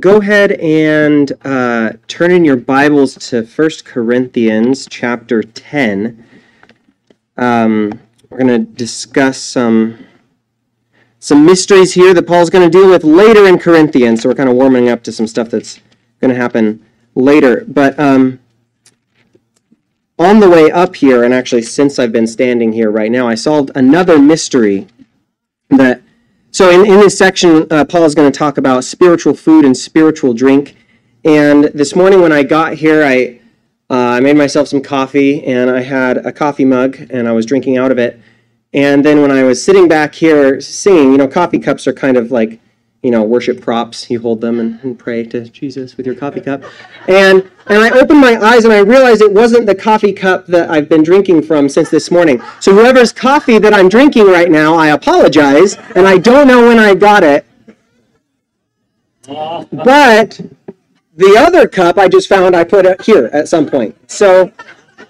go ahead and uh, turn in your Bibles to 1 Corinthians chapter 10. Um, we're going to discuss some some mysteries here that Paul's going to deal with later in Corinthians. So we're kind of warming up to some stuff that's going to happen later. But um, on the way up here, and actually since I've been standing here right now, I solved another mystery that. So in, in this section, uh, Paul is going to talk about spiritual food and spiritual drink. And this morning when I got here, I uh, I made myself some coffee, and I had a coffee mug, and I was drinking out of it. And then when I was sitting back here singing, you know, coffee cups are kind of like, you know, worship props. You hold them and, and pray to Jesus with your coffee cup. And and I opened my eyes and I realized it wasn't the coffee cup that I've been drinking from since this morning. So whoever's coffee that I'm drinking right now, I apologize, and I don't know when I got it. But the other cup I just found I put it here at some point. So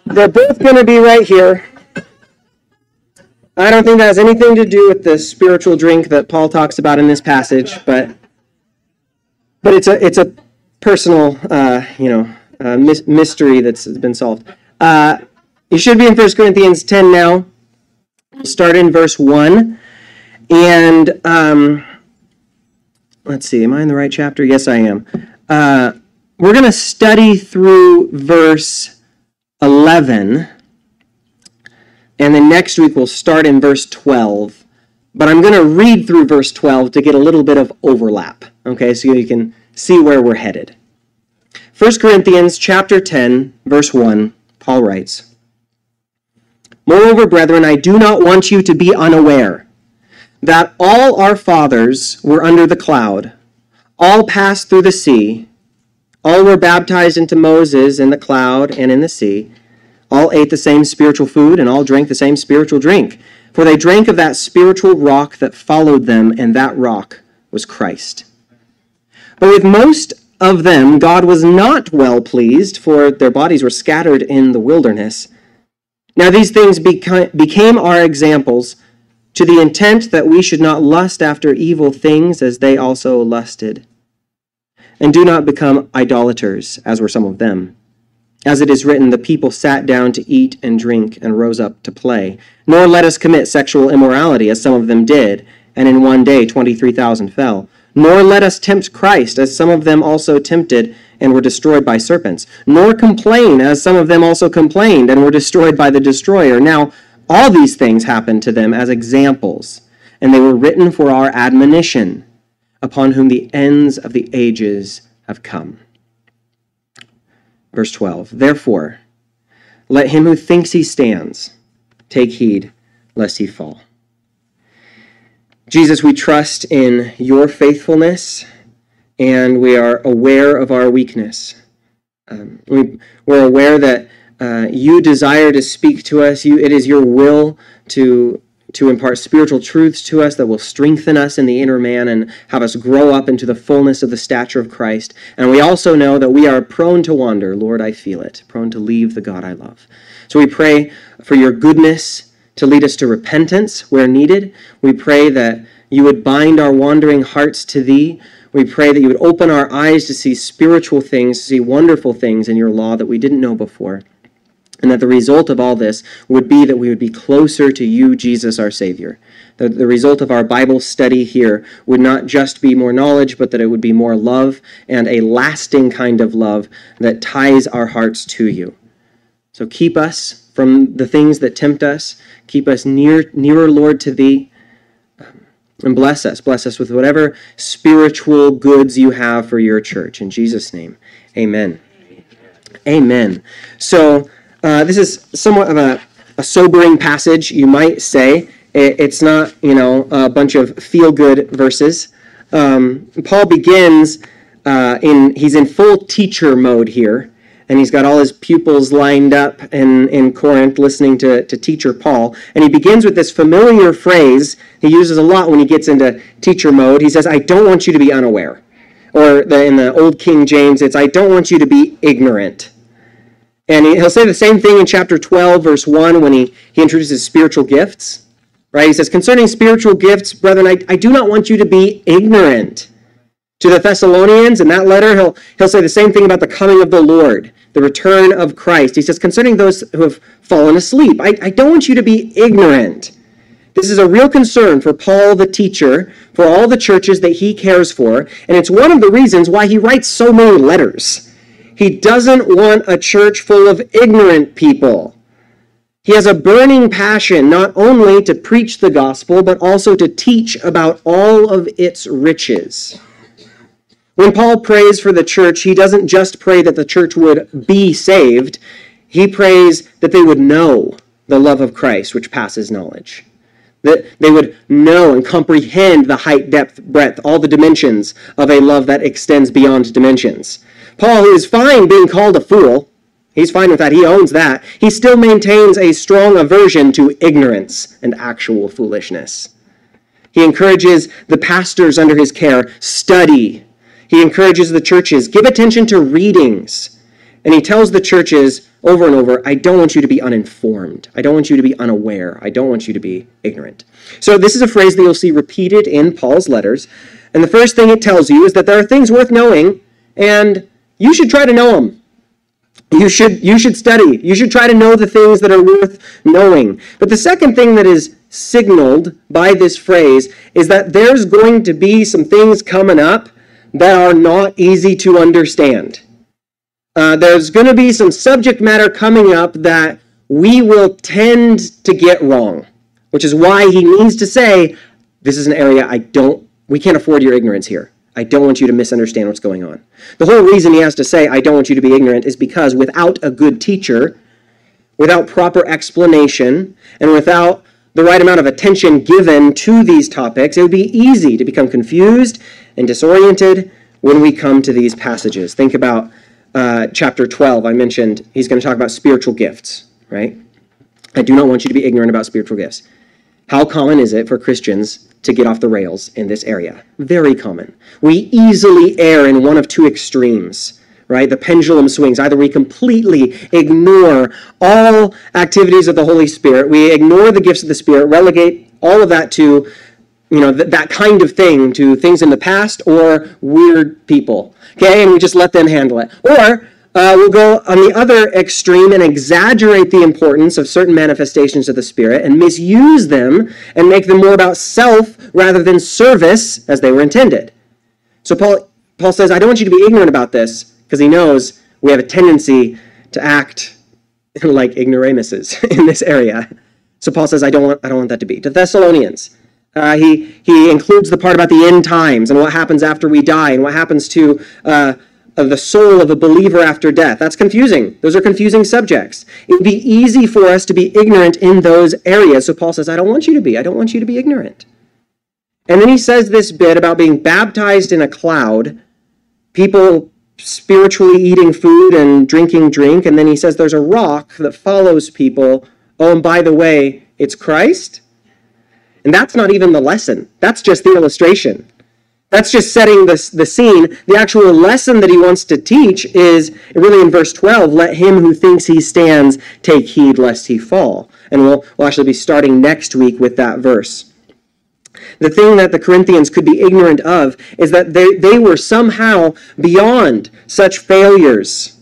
they're both going to be right here. I don't think that has anything to do with the spiritual drink that Paul talks about in this passage, but but it's a it's a personal uh, you know uh, mystery that's been solved. Uh, you should be in 1 Corinthians 10 now. We'll start in verse 1. And um, let's see, am I in the right chapter? Yes, I am. Uh, we're going to study through verse 11 and then next week we'll start in verse 12. But I'm going to read through verse 12 to get a little bit of overlap, okay, so you can see where we're headed. 1 Corinthians chapter 10, verse 1, Paul writes, Moreover, brethren, I do not want you to be unaware that all our fathers were under the cloud, all passed through the sea, all were baptized into Moses in the cloud and in the sea all ate the same spiritual food, and all drank the same spiritual drink. For they drank of that spiritual rock that followed them, and that rock was Christ. But with most of them, God was not well pleased, for their bodies were scattered in the wilderness. Now these things became our examples, to the intent that we should not lust after evil things as they also lusted. And do not become idolaters, as were some of them. As it is written, the people sat down to eat and drink and rose up to play. Nor let us commit sexual immorality, as some of them did, and in one day 23,000 fell. Nor let us tempt Christ, as some of them also tempted and were destroyed by serpents. Nor complain, as some of them also complained and were destroyed by the destroyer. Now, all these things happened to them as examples, and they were written for our admonition, upon whom the ends of the ages have come. Verse 12 Therefore, let him who thinks he stands take heed lest he fall. Jesus, we trust in your faithfulness and we are aware of our weakness. Um, we, we're aware that uh, you desire to speak to us. You, it is your will to to impart spiritual truths to us that will strengthen us in the inner man and have us grow up into the fullness of the stature of Christ. And we also know that we are prone to wander. Lord, I feel it, prone to leave the God I love. So we pray for your goodness to lead us to repentance where needed. We pray that you would bind our wandering hearts to thee. We pray that you would open our eyes to see spiritual things, to see wonderful things in your law that we didn't know before. And that the result of all this would be that we would be closer to you, Jesus, our Savior. That the result of our Bible study here would not just be more knowledge, but that it would be more love and a lasting kind of love that ties our hearts to you. So keep us from the things that tempt us. Keep us near, nearer, Lord, to Thee. Um, and bless us. Bless us with whatever spiritual goods you have for your church. In Jesus' name, amen. Amen. So, uh, this is somewhat of a, a, sobering passage, you might say. It, it's not, you know, a bunch of feel-good verses. Um, Paul begins uh, in he's in full teacher mode here, and he's got all his pupils lined up in, in Corinth listening to, to teacher Paul. And he begins with this familiar phrase he uses a lot when he gets into teacher mode. He says, I don't want you to be unaware. Or the, in the Old King James, it's, I don't want you to be ignorant. And he'll say the same thing in chapter 12, verse 1, when he, he introduces spiritual gifts. Right? He says, Concerning spiritual gifts, brethren, I, I do not want you to be ignorant. To the Thessalonians, in that letter, he'll, he'll say the same thing about the coming of the Lord, the return of Christ. He says, concerning those who have fallen asleep, I, I don't want you to be ignorant. This is a real concern for Paul, the teacher, for all the churches that he cares for, and it's one of the reasons why he writes so many letters. He doesn't want a church full of ignorant people. He has a burning passion not only to preach the gospel, but also to teach about all of its riches. When Paul prays for the church, he doesn't just pray that the church would be saved, he prays that they would know the love of Christ, which passes knowledge. That they would know and comprehend the height, depth, breadth, all the dimensions of a love that extends beyond dimensions. Paul is fine being called a fool. He's fine with that. He owns that. He still maintains a strong aversion to ignorance and actual foolishness. He encourages the pastors under his care study he encourages the churches give attention to readings. And he tells the churches over and over, I don't want you to be uninformed. I don't want you to be unaware. I don't want you to be ignorant. So, this is a phrase that you'll see repeated in Paul's letters. And the first thing it tells you is that there are things worth knowing, and you should try to know them. You should, you should study. You should try to know the things that are worth knowing. But the second thing that is signaled by this phrase is that there's going to be some things coming up that are not easy to understand. Uh, there's going to be some subject matter coming up that we will tend to get wrong, which is why he needs to say, This is an area I don't, we can't afford your ignorance here. I don't want you to misunderstand what's going on. The whole reason he has to say, I don't want you to be ignorant, is because without a good teacher, without proper explanation, and without the right amount of attention given to these topics, it would be easy to become confused and disoriented when we come to these passages. Think about uh, chapter 12. I mentioned he's going to talk about spiritual gifts, right? I do not want you to be ignorant about spiritual gifts. How common is it for Christians to get off the rails in this area? Very common. We easily err in one of two extremes, right? The pendulum swings. Either we completely ignore all activities of the Holy Spirit, we ignore the gifts of the Spirit, relegate all of that to you know, th- that kind of thing to things in the past or weird people. Okay, and we just let them handle it. Or uh, we'll go on the other extreme and exaggerate the importance of certain manifestations of the Spirit and misuse them and make them more about self rather than service as they were intended. So Paul, Paul says, I don't want you to be ignorant about this because he knows we have a tendency to act like ignoramuses in this area. So Paul says, I don't want, I don't want that to be. To Thessalonians, uh, he, he includes the part about the end times and what happens after we die and what happens to uh, the soul of a believer after death. That's confusing. Those are confusing subjects. It would be easy for us to be ignorant in those areas. So Paul says, I don't want you to be. I don't want you to be ignorant. And then he says this bit about being baptized in a cloud, people spiritually eating food and drinking drink. And then he says there's a rock that follows people. Oh, and by the way, it's Christ. And that's not even the lesson. That's just the illustration. That's just setting the, the scene. The actual lesson that he wants to teach is really in verse 12 let him who thinks he stands take heed lest he fall. And we'll, we'll actually be starting next week with that verse. The thing that the Corinthians could be ignorant of is that they, they were somehow beyond such failures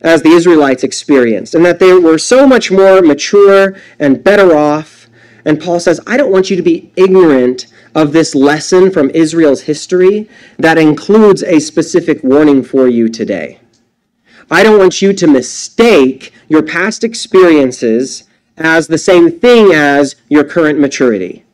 as the Israelites experienced, and that they were so much more mature and better off and Paul says, I don't want you to be ignorant of this lesson from Israel's history that includes a specific warning for you today. I don't want you to mistake your past experiences as the same thing as your current maturity.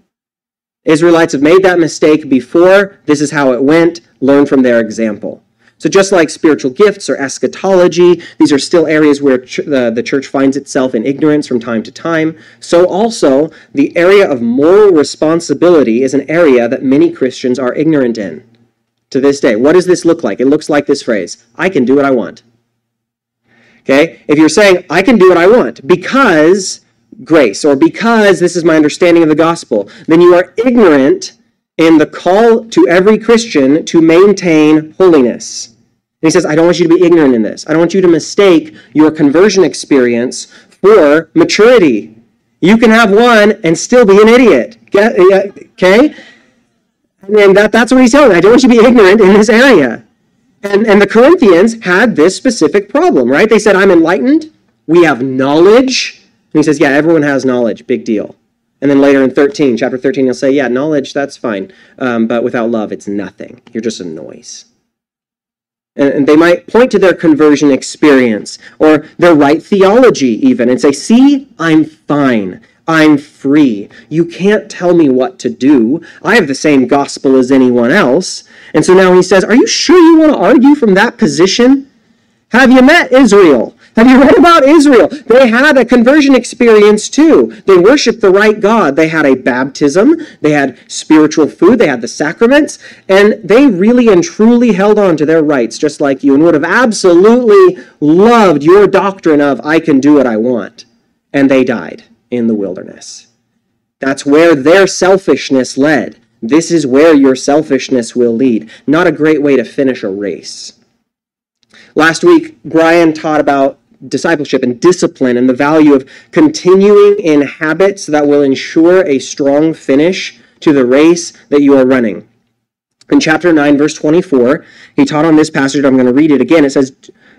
Israelites have made that mistake before. This is how it went. Learn from their example. So, just like spiritual gifts or eschatology, these are still areas where ch- the, the church finds itself in ignorance from time to time. So, also, the area of moral responsibility is an area that many Christians are ignorant in to this day. What does this look like? It looks like this phrase I can do what I want. Okay? If you're saying, I can do what I want because grace or because this is my understanding of the gospel, then you are ignorant in the call to every Christian to maintain holiness. He says, I don't want you to be ignorant in this. I don't want you to mistake your conversion experience for maturity. You can have one and still be an idiot. Okay? And that, that's what he's telling. I don't want you to be ignorant in this area. And, and the Corinthians had this specific problem, right? They said, I'm enlightened. We have knowledge. And he says, Yeah, everyone has knowledge. Big deal. And then later in 13, chapter 13, he'll say, Yeah, knowledge, that's fine. Um, but without love, it's nothing. You're just a noise. And, they might point to their conversion experience or their right theology, even, and say, See, I'm fine. I'm free. You can't tell me what to do. I have the same gospel as anyone else. And so now he says, Are you sure you want to argue from that position? Have you met Israel? Have you read about Israel? They had a conversion experience too. They worshiped the right God. They had a baptism. They had spiritual food. They had the sacraments. And they really and truly held on to their rights, just like you, and would have absolutely loved your doctrine of, I can do what I want. And they died in the wilderness. That's where their selfishness led. This is where your selfishness will lead. Not a great way to finish a race. Last week, Brian taught about discipleship and discipline and the value of continuing in habits that will ensure a strong finish to the race that you are running. In chapter 9, verse 24, he taught on this passage. I'm going to read it again. It says,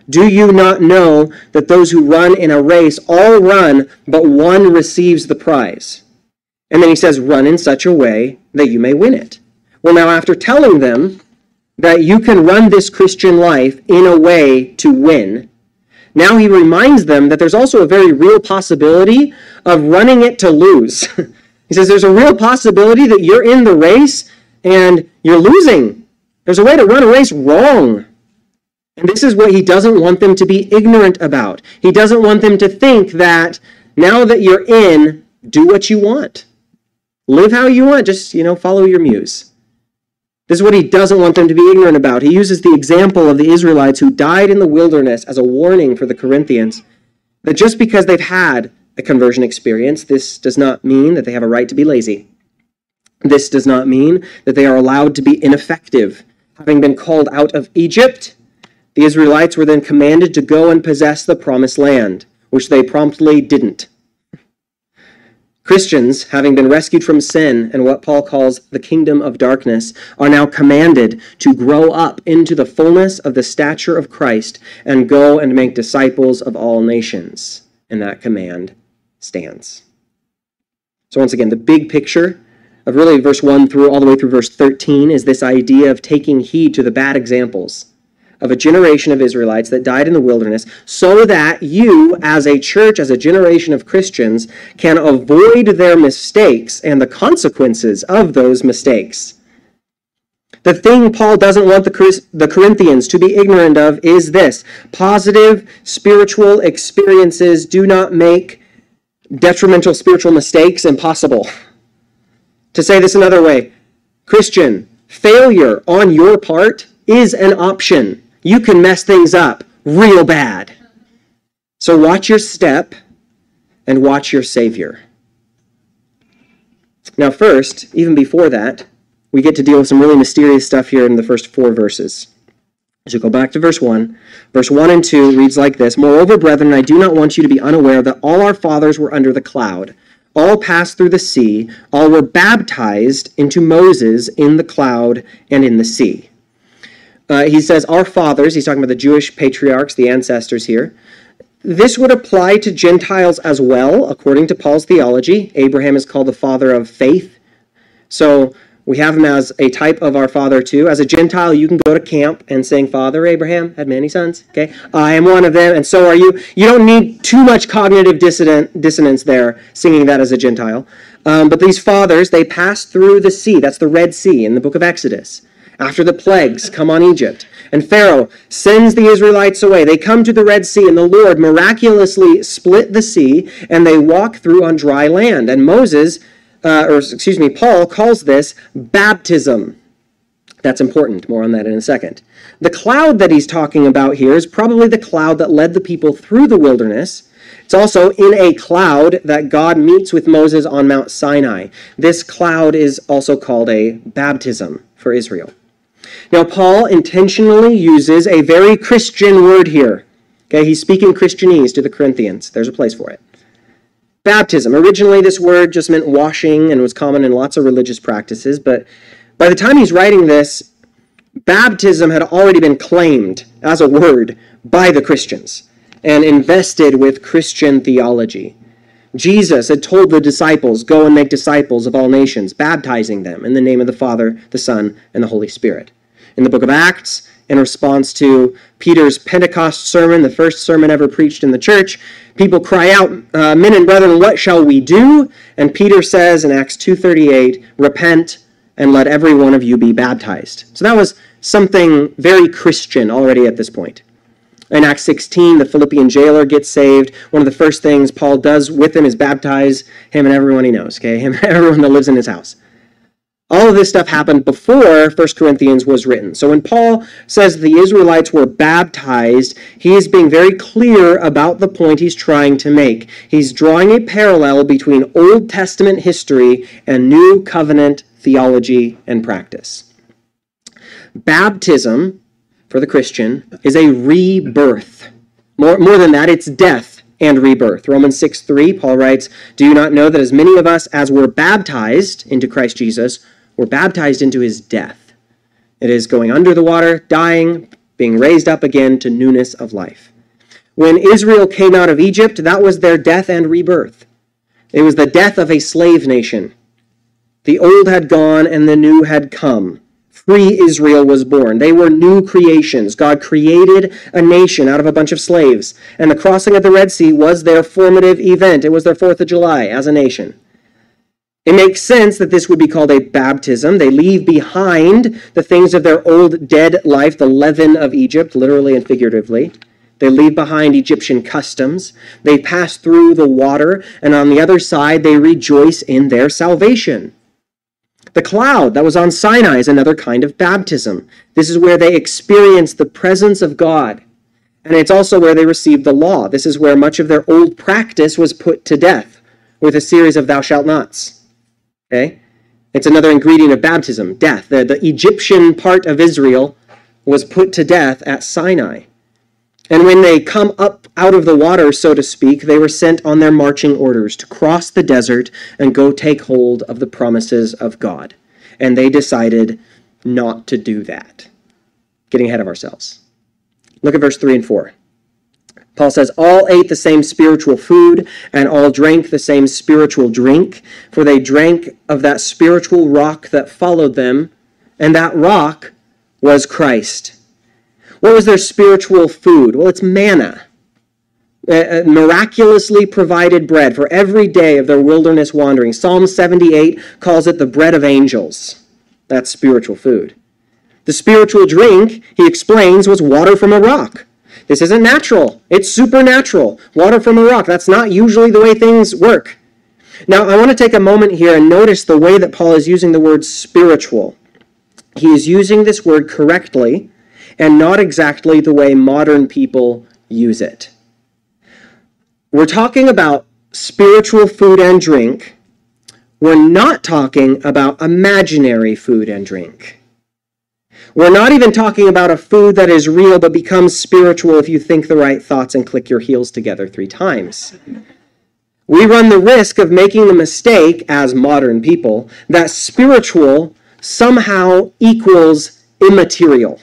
do you not know that those who run in a race all run, but one receives the prize? And then he says, Run in such a way that you may win it. Well, now, after telling them that you can run this Christian life in a way to win, now he reminds them that there's also a very real possibility of running it to lose. he says, There's a real possibility that you're in the race and you're losing. There's a way to run a race wrong. And this is what he doesn't want them to be ignorant about. He doesn't want them to think that now that you're in, do what you want. Live how you want. Just, you know, follow your muse. This is what he doesn't want them to be ignorant about. He uses the example of the Israelites who died in the wilderness as a warning for the Corinthians that just because they've had a conversion experience, this does not mean that they have a right to be lazy. This does not mean that they are allowed to be ineffective. Having been called out of Egypt, the Israelites were then commanded to go and possess the promised land, which they promptly didn't. Christians, having been rescued from sin and what Paul calls the kingdom of darkness, are now commanded to grow up into the fullness of the stature of Christ and go and make disciples of all nations. And that command stands. So, once again, the big picture of really verse 1 through all the way through verse 13 is this idea of taking heed to the bad examples of a generation of Israelites that died in the wilderness so that you, as a church, as a generation of Christians, can avoid their mistakes and the consequences of those mistakes. The thing Paul doesn't want the, Corinthians to be ignorant of is this positive spiritual experiences do not make detrimental spiritual mistakes impossible. To say this another way, Christian, failure on your part is an option you can mess things up real bad. So watch your step and watch your Savior. Now, first, even before that, we get to deal with some really mysterious stuff here in the first four verses. So go back to verse 1. Verse 1 and 2 reads like this Moreover, brethren, I do not want you to be unaware that all our fathers were under the cloud. All passed through the sea. All were baptized into Moses in the cloud and in the sea. Uh, he says, Our fathers, he's talking about the Jewish patriarchs, the ancestors here. This would apply to Gentiles as well, according to Paul's theology. Abraham is called the father of faith. So we have him as a type of our father too. As a Gentile, you can go to camp and sing, Father Abraham had many sons. Okay, I am one of them, and so are you. You don't need too much cognitive dissonance there, singing that as a Gentile. Um, but these fathers, they passed through the sea. That's the Red Sea in the book of Exodus after the plagues come on Egypt. And Pharaoh sends the Israelites away. They come to the Red Sea, and the Lord miraculously split the sea, and they walk through on dry land. And Moses, uh, or excuse me, Paul calls this baptism. That's important. More on that in a second. The cloud that he's talking about here is probably the cloud that led the people through the wilderness. It's also in a cloud that God meets with Moses on Mount Sinai. This cloud is also called a baptism for Israel. Now, Paul intentionally uses a very Christian word here. Okay, he's speaking Christianese to the Corinthians. There's a place for it. Baptism. Originally, this word just meant washing and was common in lots of religious practices, but By the time he's writing this, baptism had already been claimed as a word by the Christians and invested with Christian theology. Jesus had told the disciples, Go and make disciples of all nations, baptizing them in the name of the Father, the Son, and the Holy Spirit. In the book of Acts, in response to Peter's Pentecost sermon, the first sermon ever preached in the church, people cry out, uh, "Men and brethren, what shall we do?" And Peter says in Acts 2:38, "Repent and let every one of you be baptized." So that was something very Christian already at this point. In Acts 16, the Philippian jailer gets saved. One of the first things Paul does with him is baptize him and everyone he knows, okay? Him everyone that lives in his house. All of this stuff happened before 1 Corinthians was written. So when Paul says the Israelites were baptized, he is being very clear about the point he's trying to make. He's drawing a parallel between Old Testament history and New Covenant theology and practice. Baptism for the Christian is a rebirth. More, more than that, it's death and rebirth. Romans 6 3, Paul writes, Do you not know that as many of us as were baptized into Christ Jesus were baptized into his death? It is going under the water, dying, being raised up again to newness of life. When Israel came out of Egypt, that was their death and rebirth. It was the death of a slave nation. The old had gone and the new had come free Israel was born. They were new creations. God created a nation out of a bunch of slaves. And the crossing of the Red Sea was their formative event. It was their 4th of July as a nation. It makes sense that this would be called a baptism. They leave behind the things of their old dead life, the leaven of Egypt, literally and figuratively. They leave behind Egyptian customs. They pass through the water, and on the other side, they rejoice in their salvation. The cloud that was on Sinai is another kind of baptism. This is where they experience the presence of God. And it's also where they received the law. This is where much of their old practice was put to death with a series of thou shalt nots. Okay? It's another ingredient of baptism, death. The, the Egyptian part of Israel was put to death at Sinai. And when they come up out of the water, so to speak, they were sent on their marching orders to cross the desert and go take hold of the promises of God. And they decided not to do that. Getting ahead of ourselves. Look at verse 3 and 4. Paul says, All ate the same spiritual food, and all drank the same spiritual drink, for they drank of that spiritual rock that followed them, and that rock was Christ. What was their spiritual food? Well, it's manna. Miraculously provided bread for every day of their wilderness wandering. Psalm 78 calls it the bread of angels. That's spiritual food. The spiritual drink, he explains, was water from a rock. This isn't natural, it's supernatural. Water from a rock. That's not usually the way things work. Now, I want to take a moment here and notice the way that Paul is using the word spiritual. He is using this word correctly and not exactly the way modern people use it. We're talking about spiritual food and drink. We're not talking about imaginary food and drink. We're not even talking about a food that is real but becomes spiritual if you think the right thoughts and click your heels together three times. We run the risk of making the mistake, as modern people, that spiritual somehow equals immaterial.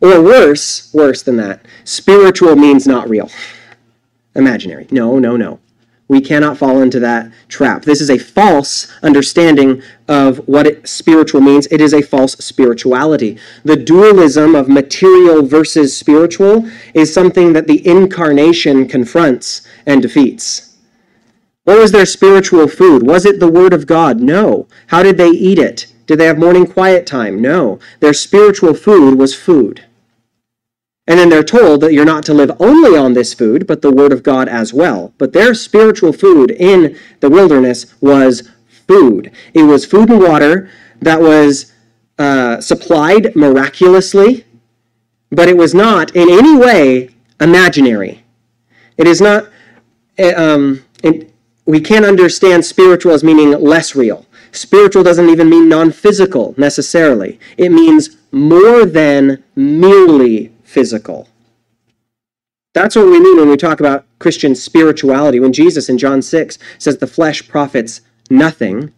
Or worse, worse than that, spiritual means not real. Imaginary. No, no, no. We cannot fall into that trap. This is a false understanding of what it, spiritual means. It is a false spirituality. The dualism of material versus spiritual is something that the incarnation confronts and defeats. What was their spiritual food? Was it the Word of God? No. How did they eat it? Did they have morning quiet time? No. Their spiritual food was food. And then they're told that you're not to live only on this food, but the Word of God as well. But their spiritual food in the wilderness was food. It was food and water that was uh, supplied miraculously, but it was not in any way imaginary. It is not, eh, um, it, we can't understand spiritual as meaning less real. Spiritual doesn't even mean non physical necessarily, it means more than merely physical. That's what we mean when we talk about Christian spirituality. When Jesus in John 6 says the flesh profits nothing,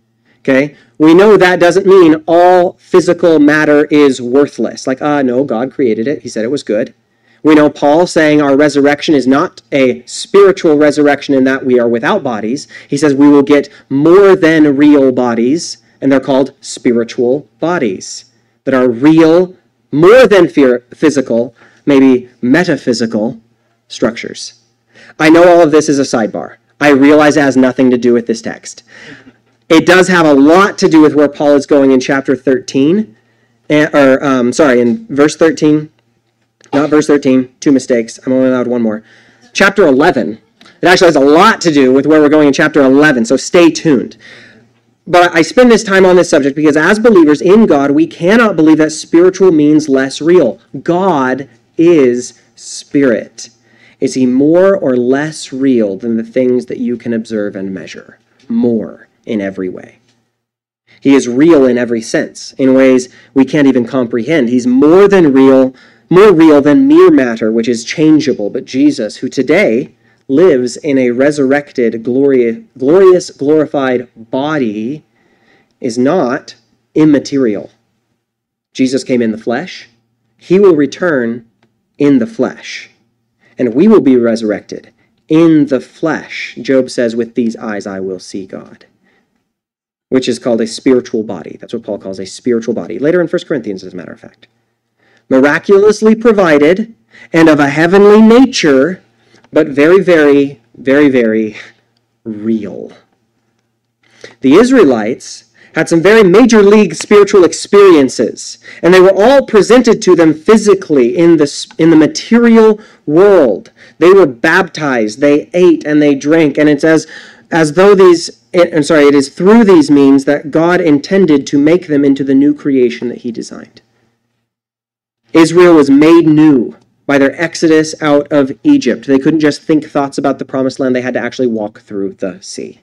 Okay? We know that doesn't mean all physical matter is worthless. Like, ah, uh, no, God created it. He said it was good. We know Paul saying our resurrection is not a spiritual resurrection in that we are without bodies. He says we will get more than real bodies, and they're called spiritual bodies that are real, more than physical, maybe metaphysical structures. I know all of this is a sidebar. I realize it has nothing to do with this text. It does have a lot to do with where Paul is going in chapter 13, eh, or um, sorry, in verse 13 not verse 13. Two mistakes. I'm only allowed one more. Chapter 11. It actually has a lot to do with where we're going in chapter 11, so stay tuned. But I spend this time on this subject because as believers in God, we cannot believe that spiritual means less real. God is spirit. Is he more or less real than the things that you can observe and measure? More in every way. He is real in every sense, in ways we can't even comprehend. He's more than real more real than mere matter, which is changeable, but Jesus, who today lives in a resurrected, glorious, glorified body, is not immaterial. Jesus came in the flesh. He will return in the flesh. And we will be resurrected in the flesh. Job says, With these eyes I will see God, which is called a spiritual body. That's what Paul calls a spiritual body. Later in 1 Corinthians, as a matter of fact miraculously provided, and of a heavenly nature, but very, very, very, very real. The Israelites had some very major league spiritual experiences, and they were all presented to them physically in the, in the material world. They were baptized, they ate, and they drank, and it's as, as though these, eh, I'm sorry, it is through these means that God intended to make them into the new creation that He designed. Israel was made new by their exodus out of Egypt. They couldn't just think thoughts about the promised land, they had to actually walk through the sea.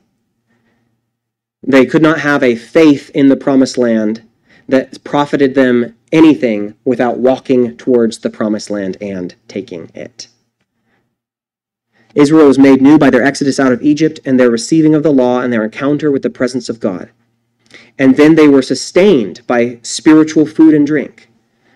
They could not have a faith in the promised land that profited them anything without walking towards the promised land and taking it. Israel was made new by their exodus out of Egypt and their receiving of the law and their encounter with the presence of God. And then they were sustained by spiritual food and drink.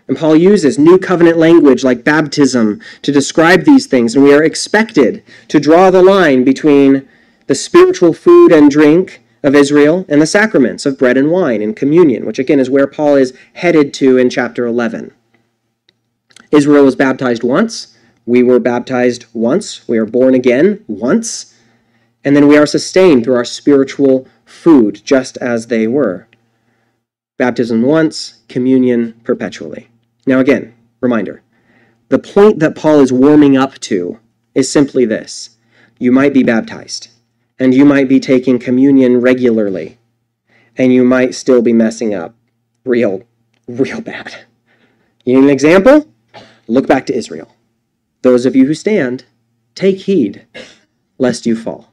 And Paul uses new covenant language like baptism to describe these things. And we are expected to draw the line between the spiritual food and drink of Israel and the sacraments of bread and wine and communion, which again is where Paul is headed to in chapter 11. Israel was baptized once. We were baptized once. We are born again once. And then we are sustained through our spiritual food, just as they were. Baptism once, communion perpetually. Now, again, reminder the point that Paul is warming up to is simply this you might be baptized, and you might be taking communion regularly, and you might still be messing up real, real bad. You need an example? Look back to Israel. Those of you who stand, take heed lest you fall.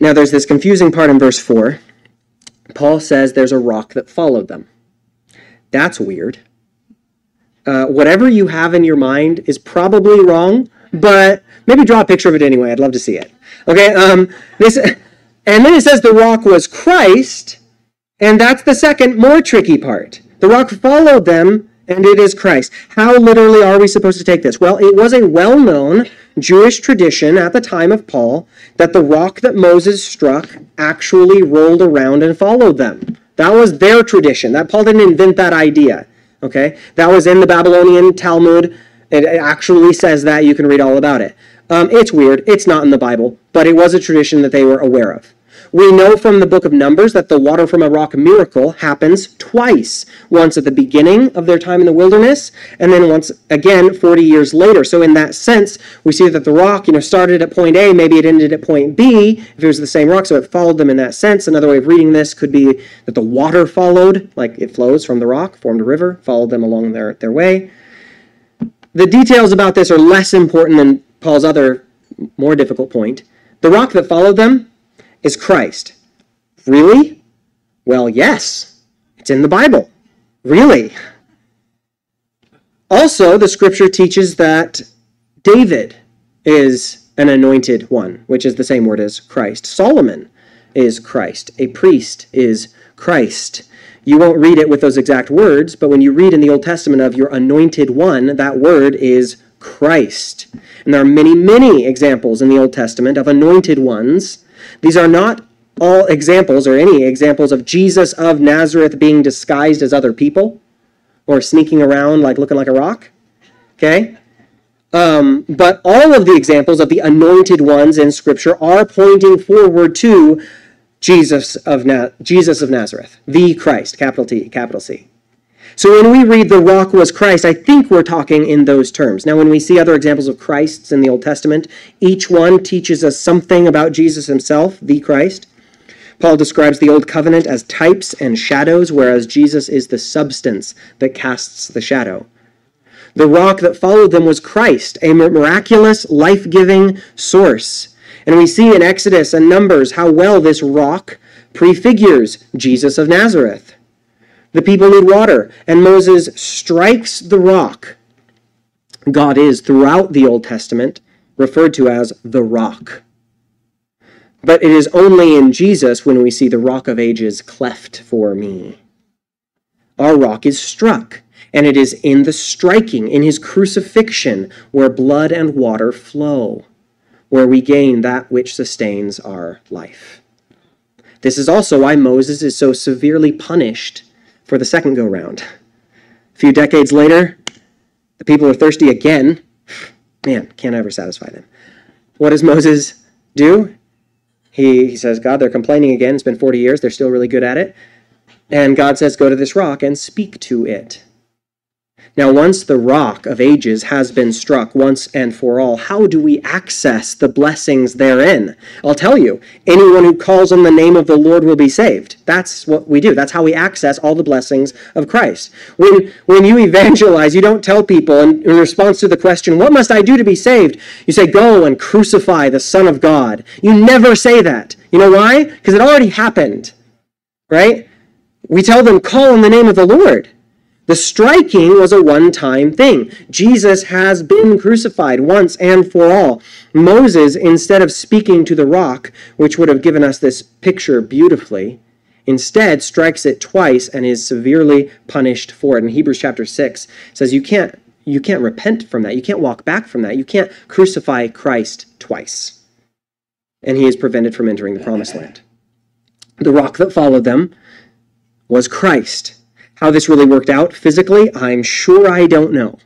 Now, there's this confusing part in verse 4. Paul says there's a rock that followed them. That's weird. Uh, whatever you have in your mind is probably wrong, but maybe draw a picture of it anyway. I'd love to see it. Okay. Um, this, and then it says the rock was Christ, and that's the second, more tricky part. The rock followed them, and it is Christ. How literally are we supposed to take this? Well, it was a well known Jewish tradition at the time of Paul that the rock that Moses struck actually rolled around and followed them. That was their tradition. That Paul didn't invent that idea. Okay, that was in the Babylonian Talmud. It actually says that. You can read all about it. Um, it's weird. It's not in the Bible, but it was a tradition that they were aware of. We know from the book of Numbers that the water from a rock miracle happens twice once at the beginning of their time in the wilderness, and then once again 40 years later. So, in that sense, we see that the rock, you know, started at point A, maybe it ended at point B if it was the same rock, so it followed them in that sense. Another way of reading this could be that the water followed, like it flows from the rock, formed a river, followed them along their, their way. The details about this are less important than Paul's other, more difficult point. The rock that followed them is Christ. Really? Well, yes. It's in the Bible. Really? Also, the scripture teaches that David is an anointed one, which is the same word as Christ. Solomon is Christ. A priest is Christ. You won't read it with those exact words, but when you read in the Old Testament of your anointed one, that word is Christ. And there are many, many examples in the Old Testament of anointed ones. These are not all examples or any examples of Jesus of Nazareth being disguised as other people or sneaking around like looking like a rock. Okay? Um, but all of the examples of the anointed ones in Scripture are pointing forward to Jesus of, Na- Jesus of Nazareth, the Christ, capital T, capital C. So when we read the rock was Christ, I think we're talking in those terms. Now, when we see other examples of Christs in the Old Testament, each one teaches us something about Jesus himself, the Christ. Paul describes the Old Covenant as types and shadows, whereas Jesus is the substance that casts the shadow. The rock that followed them was Christ, a miraculous, life giving source. And we see in Exodus and Numbers how well this rock prefigures Jesus of Nazareth. The people need water, and Moses strikes the rock. God is, throughout the Old Testament, referred to as the rock. But it is only in Jesus when we see the rock of ages cleft for me. Our rock is struck, and it is in the striking, in his crucifixion, where blood and water flow, where we gain that which sustains our life. This is also why Moses is so severely punished for the second go round. A few decades later, the people are thirsty again. Man, can't ever satisfy them. What does Moses do? He, he says, God, they're complaining again. It's been 40 years. They're still really good at it. And God says, Go to this rock and speak to it. Now, once the rock of ages has been struck once and for all, how do we access the blessings therein? I'll tell you, anyone who calls on the name of the Lord will be saved. That's what we do. That's how we access all the blessings of Christ. When, when you evangelize, you don't tell people in, in response to the question, What must I do to be saved? You say, Go and crucify the Son of God. You never say that. You know why? Because it already happened, right? We tell them, Call on the name of the Lord. The striking was a one time thing. Jesus has been crucified once and for all. Moses, instead of speaking to the rock, which would have given us this picture beautifully, instead strikes it twice and is severely punished for it. In Hebrews chapter 6 says you can't you can't repent from that. You can't walk back from that. You can't crucify Christ twice. And he is prevented from entering the promised land. The rock that followed them was Christ. How this really worked out physically, I'm sure I don't know.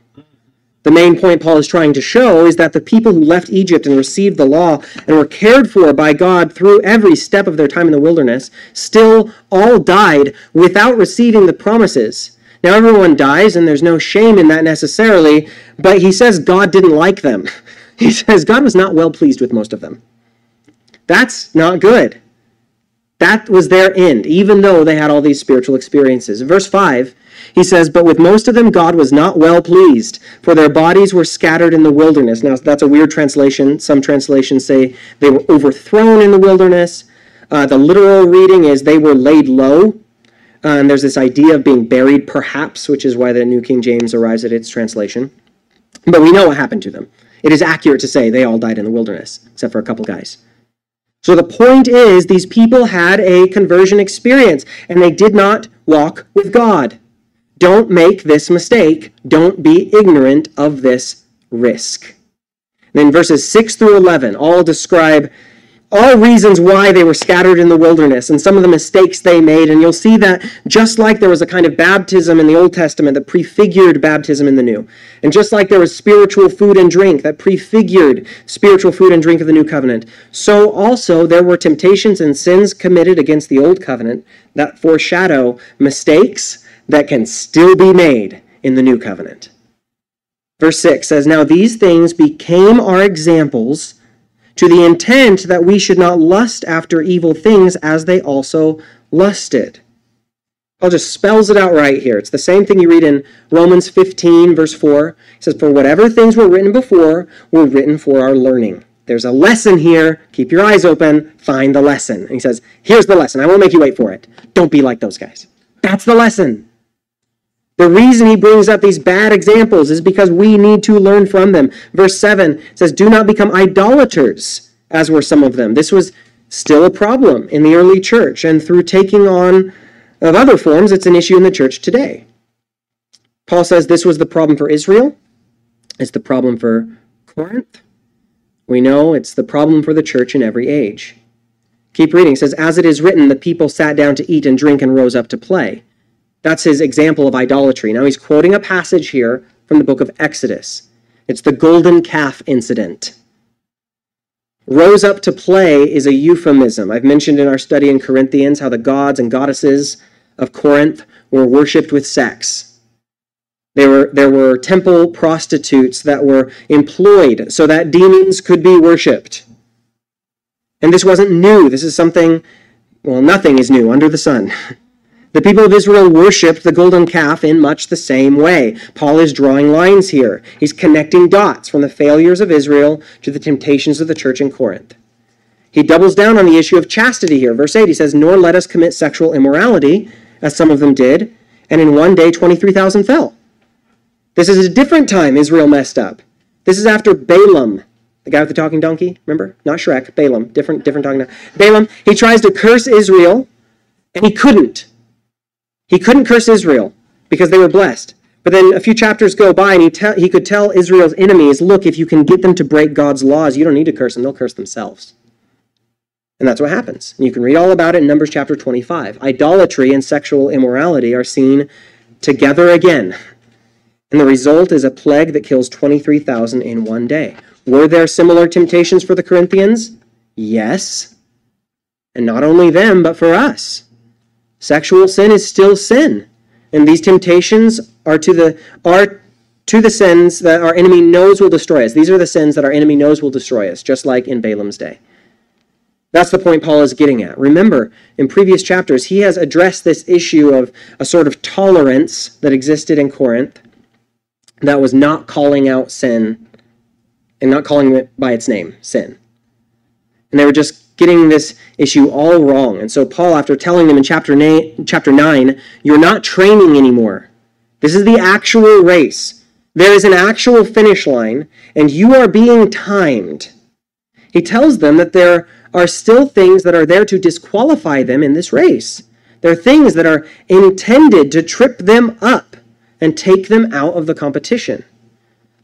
The main point Paul is trying to show is that the people who left Egypt and received the law and were cared for by God through every step of their time in the wilderness still all died without receiving the promises. Now, everyone dies, and there's no shame in that necessarily, but he says God didn't like them. He says God was not well pleased with most of them. That's not good. That was their end, even though they had all these spiritual experiences. In verse 5, he says, But with most of them God was not well pleased, for their bodies were scattered in the wilderness. Now, that's a weird translation. Some translations say they were overthrown in the wilderness. Uh, the literal reading is they were laid low. Uh, and there's this idea of being buried, perhaps, which is why the New King James arrives at its translation. But we know what happened to them. It is accurate to say they all died in the wilderness, except for a couple guys. So the point is, these people had a conversion experience and they did not walk with God. Don't make this mistake. Don't be ignorant of this risk. then verses 6 through 11 all describe all reasons why they were scattered in the wilderness and some of the mistakes they made. And you'll see that just like there was a kind of baptism in the Old Testament that prefigured baptism in the New, and just like there was spiritual food and drink that prefigured spiritual food and drink of the New Covenant, so also there were temptations and sins committed against the Old Covenant that foreshadow mistakes that can still be made in the New Covenant. Verse 6 says, Now these things became our examples to the intent that we should not lust after evil things as they also lusted. Paul just spells it out right here. It's the same thing you read in Romans 15, verse 4. He says, For whatever things were written before were written for our learning. There's a lesson here. Keep your eyes open. Find the lesson. And he says, Here's the lesson. I won't make you wait for it. Don't be like those guys. That's the lesson. The reason he brings up these bad examples is because we need to learn from them. Verse 7 says, Do not become idolaters, as were some of them. This was still a problem in the early church, and through taking on of other forms, it's an issue in the church today. Paul says this was the problem for Israel, it's the problem for Corinth. We know it's the problem for the church in every age. Keep reading. It says, As it is written, the people sat down to eat and drink and rose up to play. That's his example of idolatry. Now he's quoting a passage here from the book of Exodus. It's the golden calf incident. Rose up to play is a euphemism. I've mentioned in our study in Corinthians how the gods and goddesses of Corinth were worshipped with sex. There were, there were temple prostitutes that were employed so that demons could be worshipped. And this wasn't new. This is something, well, nothing is new under the sun. The people of Israel worshiped the golden calf in much the same way. Paul is drawing lines here. He's connecting dots from the failures of Israel to the temptations of the church in Corinth. He doubles down on the issue of chastity here. Verse 8, he says, Nor let us commit sexual immorality, as some of them did, and in one day 23,000 fell. This is a different time Israel messed up. This is after Balaam the guy with the talking donkey, remember? Not Shrek, Balaam, different, different talking donkey. Balaam, he tries to curse Israel, and he couldn't. He couldn't curse Israel because they were blessed. But then a few chapters go by, and he, te- he could tell Israel's enemies, look, if you can get them to break God's laws, you don't need to curse them, they'll curse themselves. And that's what happens. And you can read all about it in Numbers chapter 25. Idolatry and sexual immorality are seen together again. And the result is a plague that kills 23,000 in one day. Were there similar temptations for the Corinthians? Yes. And not only them, but for us. Sexual sin is still sin. And these temptations are to the are to the sins that our enemy knows will destroy us. These are the sins that our enemy knows will destroy us, just like in Balaam's day. That's the point Paul is getting at. Remember, in previous chapters, he has addressed this issue of a sort of tolerance that existed in Corinth that was not calling out sin and not calling it by its name, sin. And they were just getting this issue all wrong. And so Paul, after telling them in chapter 9, chapter 9 you're not training anymore. This is the actual race. There is an actual finish line, and you are being timed. He tells them that there are still things that are there to disqualify them in this race. There are things that are intended to trip them up and take them out of the competition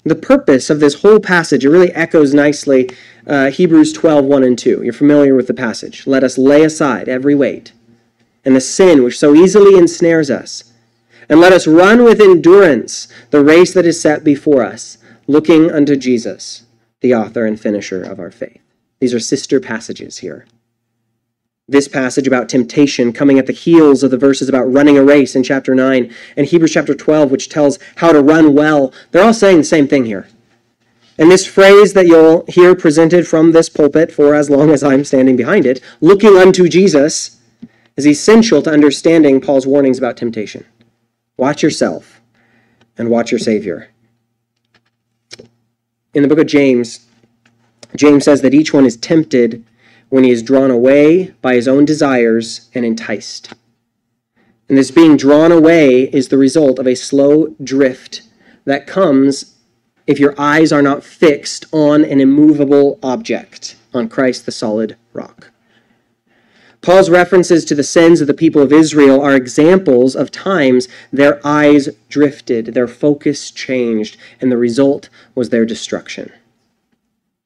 the purpose of this whole passage, it really echoes nicely uh, Hebrews 12, 1 and 2. You're familiar with the passage. Let us lay aside every weight and the sin which so easily ensnares us. And let us run with endurance the race that is set before us, looking unto Jesus, the author and finisher of our faith. These are sister passages here this passage about temptation coming at the heels of the verses about running a race in chapter 9 and Hebrews chapter 12, which tells how to run well. They're all saying the same thing here. And this phrase that you'll hear presented from this pulpit for as long as I'm standing behind it, looking unto Jesus, is essential to understanding Paul's warnings about temptation. Watch yourself and watch your Savior. In the book of James, James says that each one is tempted when he is drawn away by his own desires and enticed. And this being drawn away is the result of a slow drift that comes if your eyes are not fixed on an immovable object, on Christ the solid rock. Paul's references to the sins of the people of Israel are examples of times their eyes drifted, their focus changed, and the result was their destruction.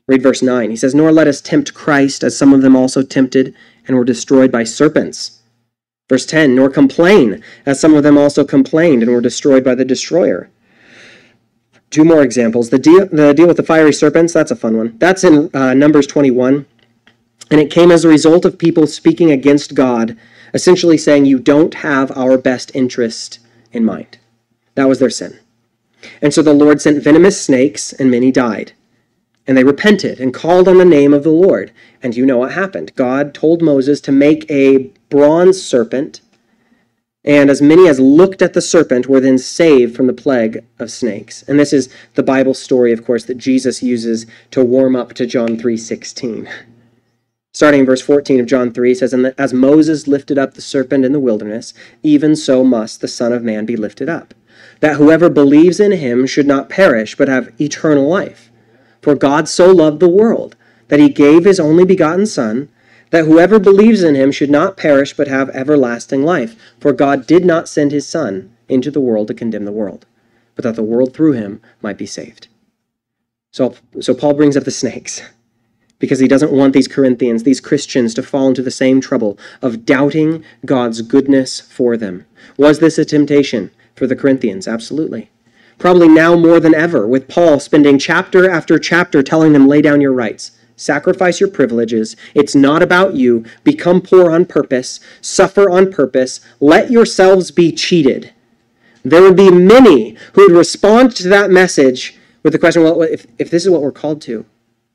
Read verse 9. He says, Nor let us tempt Christ, as some of them also tempted and were destroyed by serpents. Verse 10 Nor complain, as some of them also complained and were destroyed by the destroyer. Two more examples. The deal, the deal with the fiery serpents, that's a fun one. That's in uh, Numbers 21. And it came as a result of people speaking against God, essentially saying, You don't have our best interest in mind. That was their sin. And so the Lord sent venomous snakes, and many died. And they repented and called on the name of the Lord. And you know what happened. God told Moses to make a bronze serpent, and as many as looked at the serpent were then saved from the plague of snakes. And this is the Bible story, of course, that Jesus uses to warm up to John 3:16. Starting in verse 14 of John 3 says, And as Moses lifted up the serpent in the wilderness, even so must the Son of Man be lifted up, that whoever believes in him should not perish, but have eternal life. For God so loved the world that he gave his only begotten Son, that whoever believes in him should not perish but have everlasting life. For God did not send his Son into the world to condemn the world, but that the world through him might be saved. So, so Paul brings up the snakes because he doesn't want these Corinthians, these Christians, to fall into the same trouble of doubting God's goodness for them. Was this a temptation for the Corinthians? Absolutely. Probably now more than ever, with Paul spending chapter after chapter telling them, lay down your rights Sacrifice your privileges. It's not about you. Become poor on purpose. Suffer on purpose. Let yourselves be cheated. There would be many who would respond to that message with the question well, if, if this is what we're called to,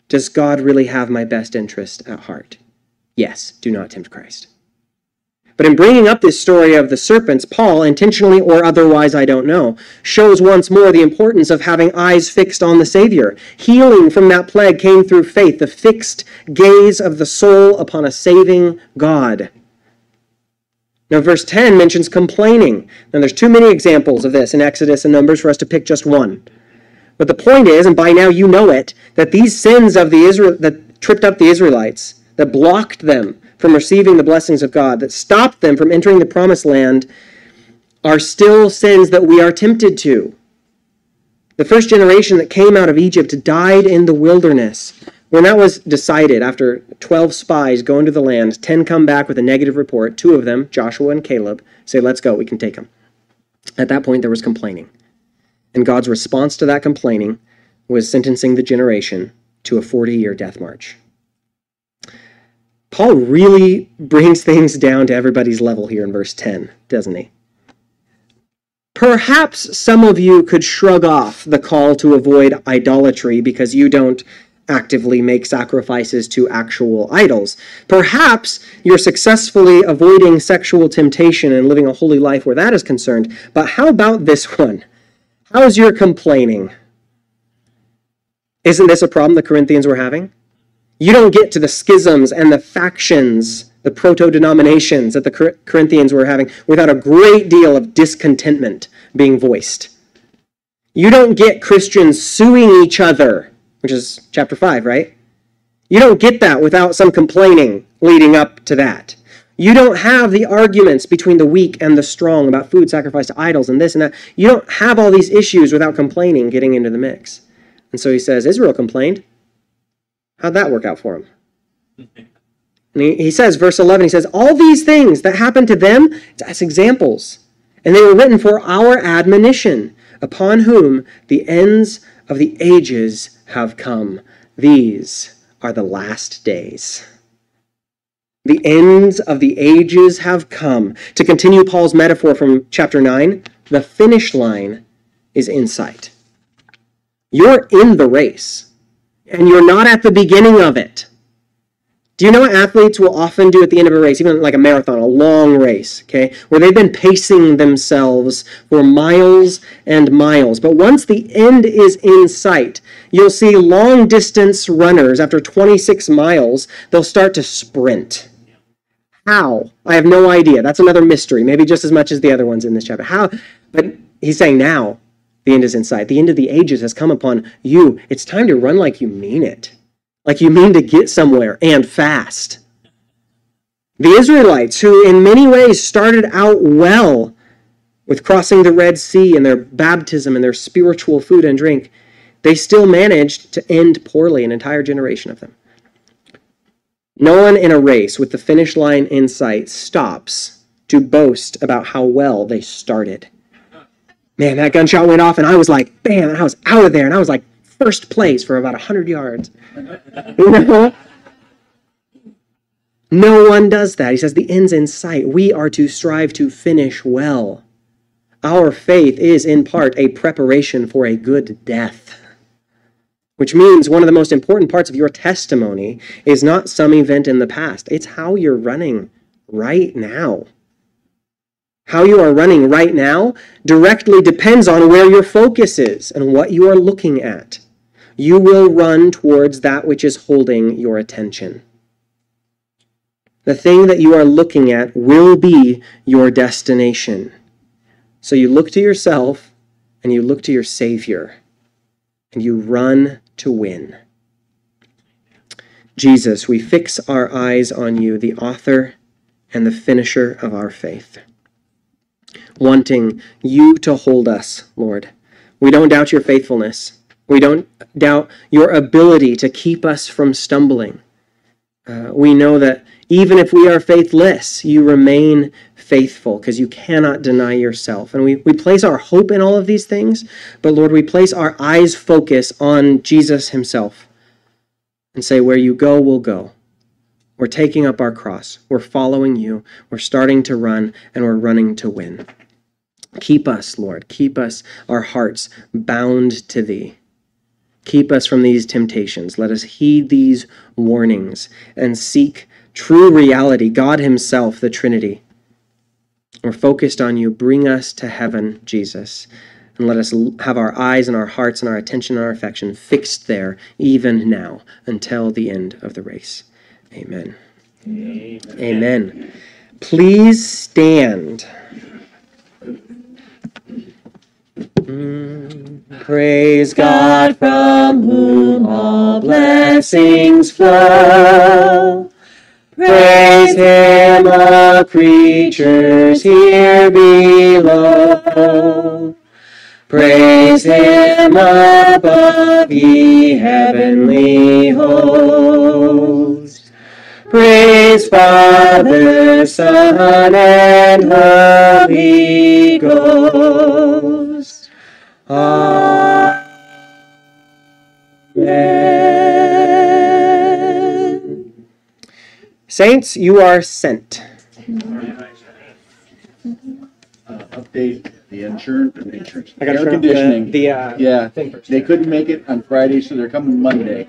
does God really have my best interest at heart? Yes, do not tempt Christ. But in bringing up this story of the serpents, Paul, intentionally or otherwise, I don't know, shows once more the importance of having eyes fixed on the Savior. Healing from that plague came through faith, the fixed gaze of the soul upon a saving God. Now, verse 10 mentions complaining. Now, there's too many examples of this in Exodus and Numbers for us to pick just one. But the point is, and by now you know it, that these sins of the Israel that tripped up the Israelites, that blocked them from receiving the blessings of God, that stopped them from entering the promised land, are still sins that we are tempted to. The first generation that came out of Egypt died in the wilderness. When that was decided, after 12 spies go into the land, 10 come back with a negative report. Two of them, Joshua and Caleb, say, Let's go, we can take them. At that point, there was complaining. And God's response to that complaining was sentencing the generation to a 40 year death march. Paul really brings things down to everybody's level here in verse 10, doesn't he? Perhaps some of you could shrug off the call to avoid idolatry because you don't actively make sacrifices to actual idols. Perhaps you're successfully avoiding sexual temptation and living a holy life where that is concerned. But how about this one? How's your complaining? Isn't this a problem the Corinthians were having? You don't get to the schisms and the factions, the proto denominations that the Corinthians were having without a great deal of discontentment being voiced. You don't get Christians suing each other, which is chapter 5, right? You don't get that without some complaining leading up to that. You don't have the arguments between the weak and the strong about food sacrificed to idols and this and that. You don't have all these issues without complaining getting into the mix. And so he says, Israel complained. How'd that work out for him? And he, he says, verse 11, he says, All these things that happened to them, as examples, and they were written for our admonition, upon whom the ends of the ages have come. These are the last days. The ends of the ages have come. To continue Paul's metaphor from chapter 9, the finish line is in sight. You're in the race and you're not at the beginning of it. Do you know what athletes will often do at the end of a race, even like a marathon, a long race, okay, where they've been pacing themselves for miles and miles. But once the end is in sight, you'll see long distance runners after 26 miles, they'll start to sprint. How? I have no idea. That's another mystery, maybe just as much as the other ones in this chapter. How? But he's saying now, the end is in sight. The end of the ages has come upon you. It's time to run like you mean it, like you mean to get somewhere and fast. The Israelites, who in many ways started out well with crossing the Red Sea and their baptism and their spiritual food and drink, they still managed to end poorly an entire generation of them. No one in a race with the finish line in sight stops to boast about how well they started man, that gunshot went off, and I was like, bam, and I was out of there, and I was like first place for about 100 yards. No one does that. He says, the end's in sight. We are to strive to finish well. Our faith is, in part, a preparation for a good death. Which means one of the most important parts of your testimony is not some event in the past, it's how you're running right now. How you are running right now directly depends on where your focus is and what you are looking at. You will run towards that which is holding your attention. The thing that you are looking at will be your destination. So you look to yourself and you look to your Savior and you run to win. Jesus, we fix our eyes on you, the author and the finisher of our faith, wanting you to hold us, Lord. We don't doubt your faithfulness. We don't doubt your ability to keep us from stumbling. Uh, we know that even if we are faithless, you remain faithful because you cannot deny yourself. And we, we place our hope in all of these things, but Lord, we place our eyes focus on Jesus himself and say, Where you go, we'll go. We're taking up our cross. We're following you. We're starting to run, and we're running to win. Keep us, Lord. Keep us, our hearts, bound to thee. Keep us from these temptations. Let us heed these warnings and seek true reality, God Himself, the Trinity. We're focused on you. Bring us to heaven, Jesus. And let us have our eyes and our hearts and our attention and our affection fixed there, even now, until the end of the race. Amen. Amen. Amen. Please stand. Praise God from whom all blessings flow. Praise Him, all creatures here below. Praise Him above, ye heavenly hosts. Praise Father, Son, and Holy Ghost. Amen. Saints, you are sent. uh, update the insurance, the insurance, I got air conditioning. The, uh, Yeah, they couldn't make it on Friday, so they're coming Monday.